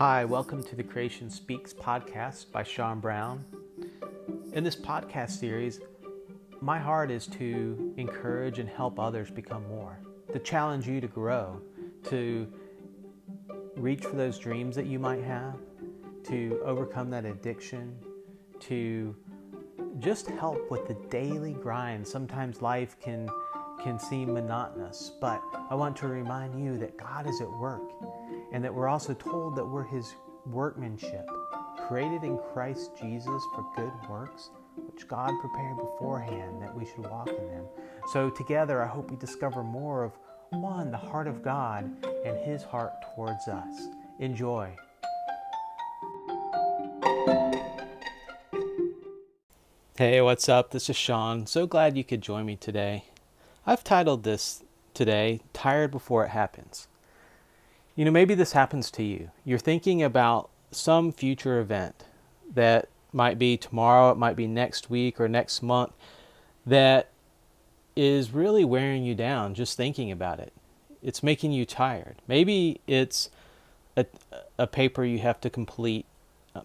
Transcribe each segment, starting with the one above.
Hi, welcome to the Creation Speaks podcast by Sean Brown. In this podcast series, my heart is to encourage and help others become more, to challenge you to grow, to reach for those dreams that you might have, to overcome that addiction, to just help with the daily grind. Sometimes life can can seem monotonous, but I want to remind you that God is at work and that we're also told that we're his workmanship, created in Christ Jesus for good works, which God prepared beforehand that we should walk in them. So together I hope we discover more of one, the heart of God and his heart towards us. Enjoy. Hey, what's up? This is Sean. So glad you could join me today. I've titled this today, Tired Before It Happens. You know, maybe this happens to you. You're thinking about some future event that might be tomorrow, it might be next week or next month, that is really wearing you down just thinking about it. It's making you tired. Maybe it's a, a paper you have to complete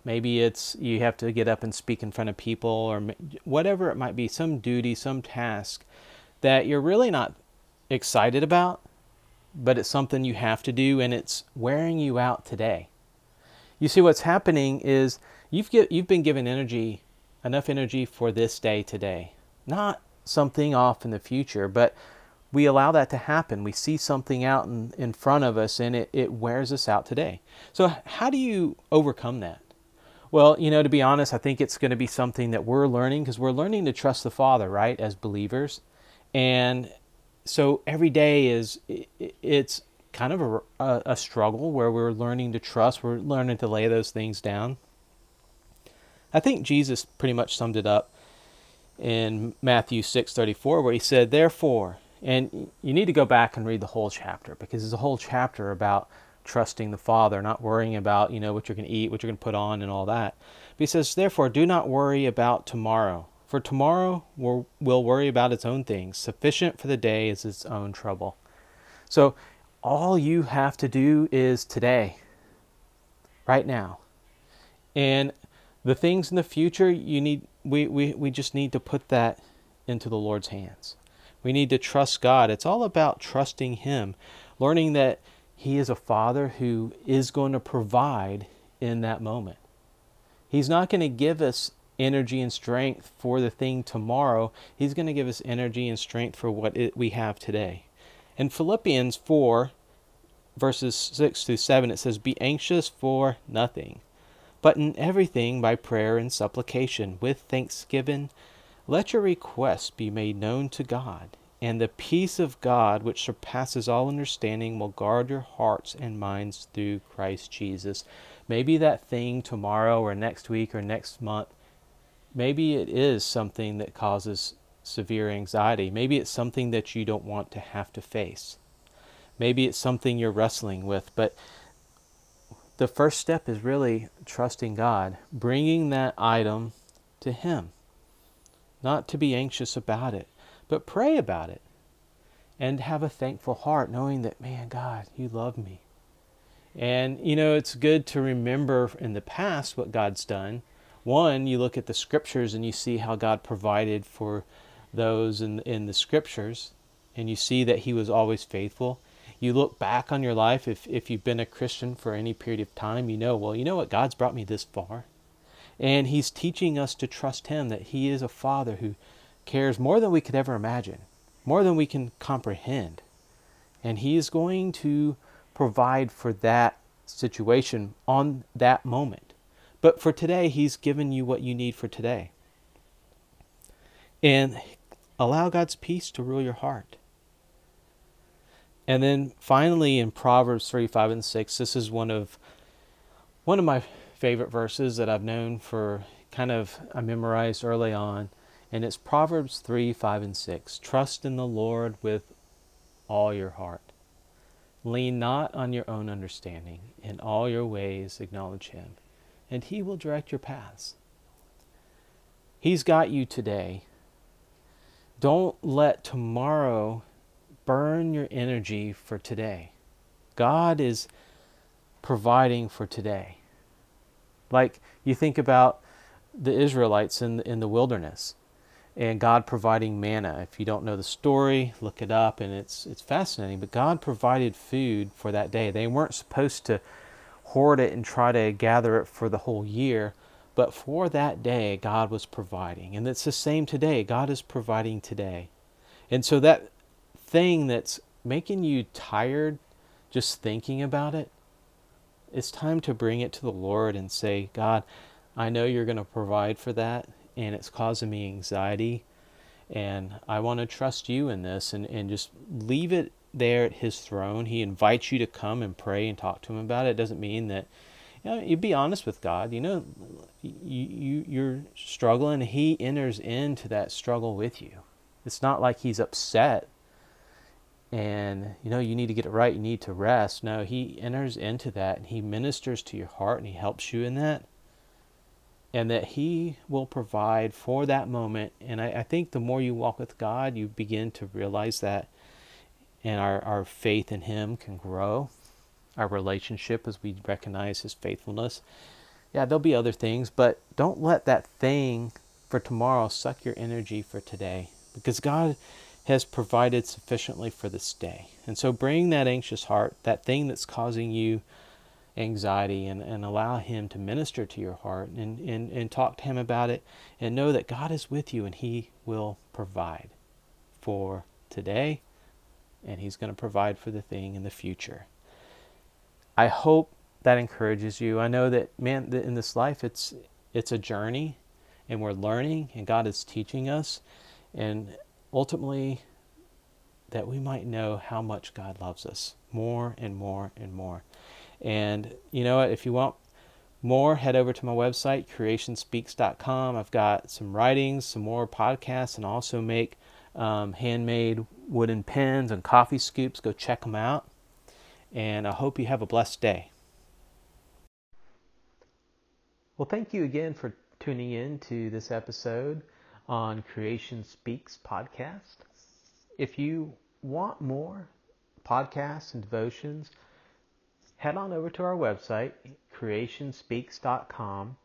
maybe it's you have to get up and speak in front of people or whatever it might be some duty some task that you're really not excited about but it's something you have to do and it's wearing you out today. You see what's happening is you've get, you've been given energy enough energy for this day today. Not something off in the future but we allow that to happen. We see something out in, in front of us and it, it wears us out today. So how do you overcome that? Well, you know, to be honest, I think it's going to be something that we're learning because we're learning to trust the Father, right, as believers. And so every day is it's kind of a, a, struggle where we're learning to trust, we're learning to lay those things down. I think Jesus pretty much summed it up in Matthew 6:34 where he said, "Therefore," and you need to go back and read the whole chapter because there's a whole chapter about trusting the Father, not worrying about, you know, what you're going to eat, what you're going to put on, and all that. But he says, Therefore, do not worry about tomorrow, for tomorrow will, worry about its own things. Sufficient for the day is its own trouble. So, all you have to do is today, right now. And the things in the future, you need, we, we, we just need to put that into the Lord's hands. We need to trust God. It's all about trusting Him, learning that he is a father who is going to provide in that moment. He's not going to give us energy and strength for the thing tomorrow. He's going to give us energy and strength for what it, we have today. In Philippians 4, verses 6 through 7, it says, Be anxious for nothing, but in everything by prayer and supplication, with thanksgiving, let your requests be made known to God and the peace of God, which surpasses all understanding, will guard your hearts and minds through Christ Jesus. Maybe that thing tomorrow or next week or next month, maybe it is something that causes severe anxiety. Maybe it's something that you don't want to have to face. Maybe it's something you're wrestling with. But the first step is really trusting God, bringing that item to Him, not to be anxious about it but pray about it and have a thankful heart, knowing that, man, God, you love me. And, you know, it's good to remember in the past what God's done. One, you look at the scriptures and you see how God provided for those in, in the scriptures, and you see that He was always faithful. You look back on your life, if, if you've been a Christian for any period of time, you know, well, you know what? God's brought me this far. And He's teaching us to trust Him, that He is a Father who cares more than we could ever imagine, more than we can comprehend. And He is going to provide for that situation on that moment. But for today, He's given you what you need for today. And allow God's peace to rule your heart. And then finally in Proverbs 3, 5, and 6, this is one of one of my favorite verses that I've known for kind of I memorized early on. And it's Proverbs 3 5 and 6. Trust in the Lord with all your heart. Lean not on your own understanding. In all your ways acknowledge Him, and He will direct your paths. He's got you today. Don't let tomorrow burn your energy for today. God is providing for today. Like you think about the Israelites in in the wilderness and God providing manna. If you don't know the story, look it up and it's it's fascinating, but God provided food for that day. They weren't supposed to hoard it and try to gather it for the whole year, but for that day God was providing. And it's the same today. God is providing today. And so that thing that's making you tired just thinking about it, it's time to bring it to the Lord and say, God, I know you're going to provide for that, and it's causing me anxiety. And I want to trust you in this and, and just leave it there at his throne. He invites you to come and pray and talk to him about it. It doesn't mean that you know, you be honest with God. You know, you, you you're struggling. He enters into that struggle with you. It's not like he's upset and you know you need to get it right. You need to rest. No, he enters into that and he ministers to your heart and he helps you in that and that He will provide for that moment. And I, I, think the more you walk with God, you begin to realize that, and our, our faith in Him can grow, our relationship as we recognize His faithfulness. Yeah, there'll be other things, but don't let that thing for tomorrow suck your energy for today because God has provided sufficiently for this day. And so bring that anxious heart, that thing that's causing you anxiety and, and allow Him to minister to your heart and, and, and talk to Him about it and know that God is with you and He will provide for today and He's going to provide for the thing in the future. I hope that encourages you. I know that, man, that in this life, it's, it's a journey and we're learning and God is teaching us. And ultimately, that we might know how much God loves us more and more and more. And you know what? If you want more, head over to my website, creationspeaks.com. I've got some writings, some more podcasts, and also make um, handmade wooden pens and coffee scoops. Go check them out. And I hope you have a blessed day. Well, thank you again for tuning in to this episode on Creation Speaks podcast. If you want more podcasts and devotions, head on over to our website, creationspeaks.com.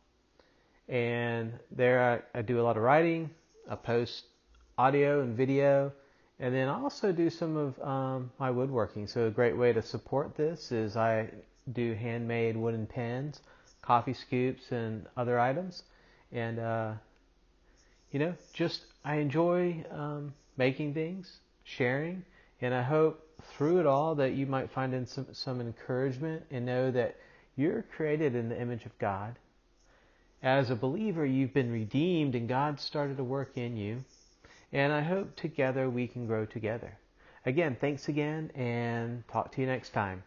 And there I, I, do a lot of writing. I post audio and video. And then I also do some of um, my woodworking. So a great way to support this is I do handmade wooden pens, coffee scoops, and other items. And, uh, you know, just I enjoy um, making things, sharing, and I hope through it all that you might find in some, some encouragement and know that you're created in the image of God. As a believer, you've been redeemed and God started to work in you. And I hope together we can grow together. Again, thanks again and talk to you next time.